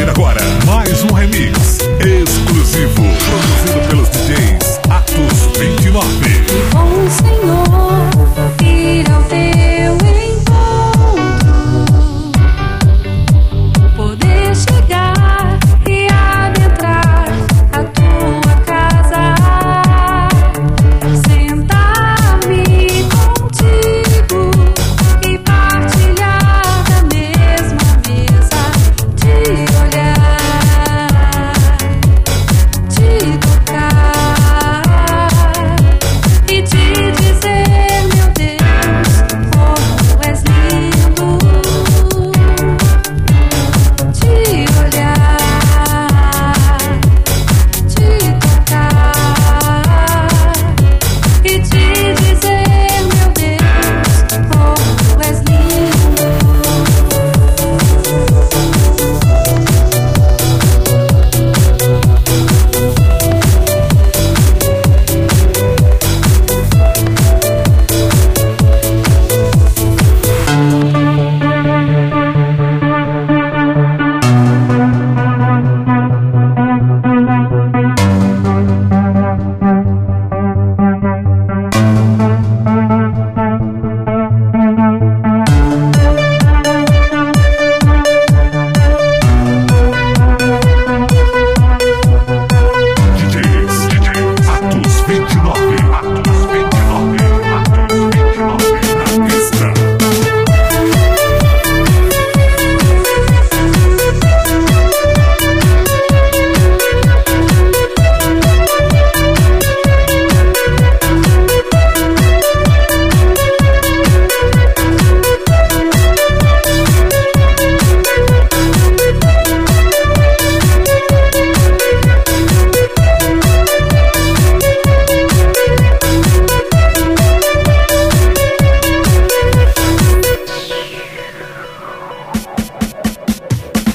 Confira agora. Mais um remix.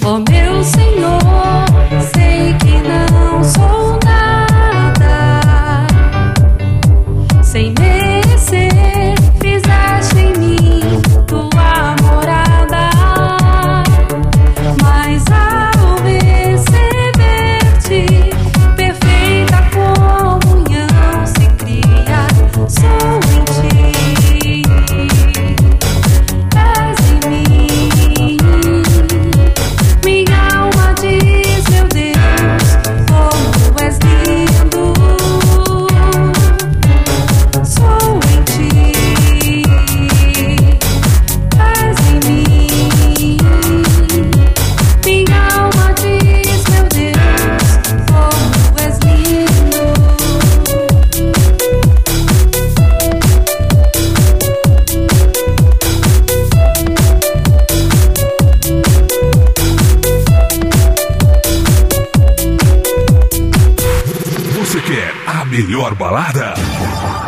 Oh meu Senhor, sei que não sou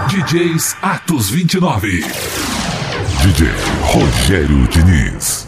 DJs Atos 29. DJ Rogério Diniz.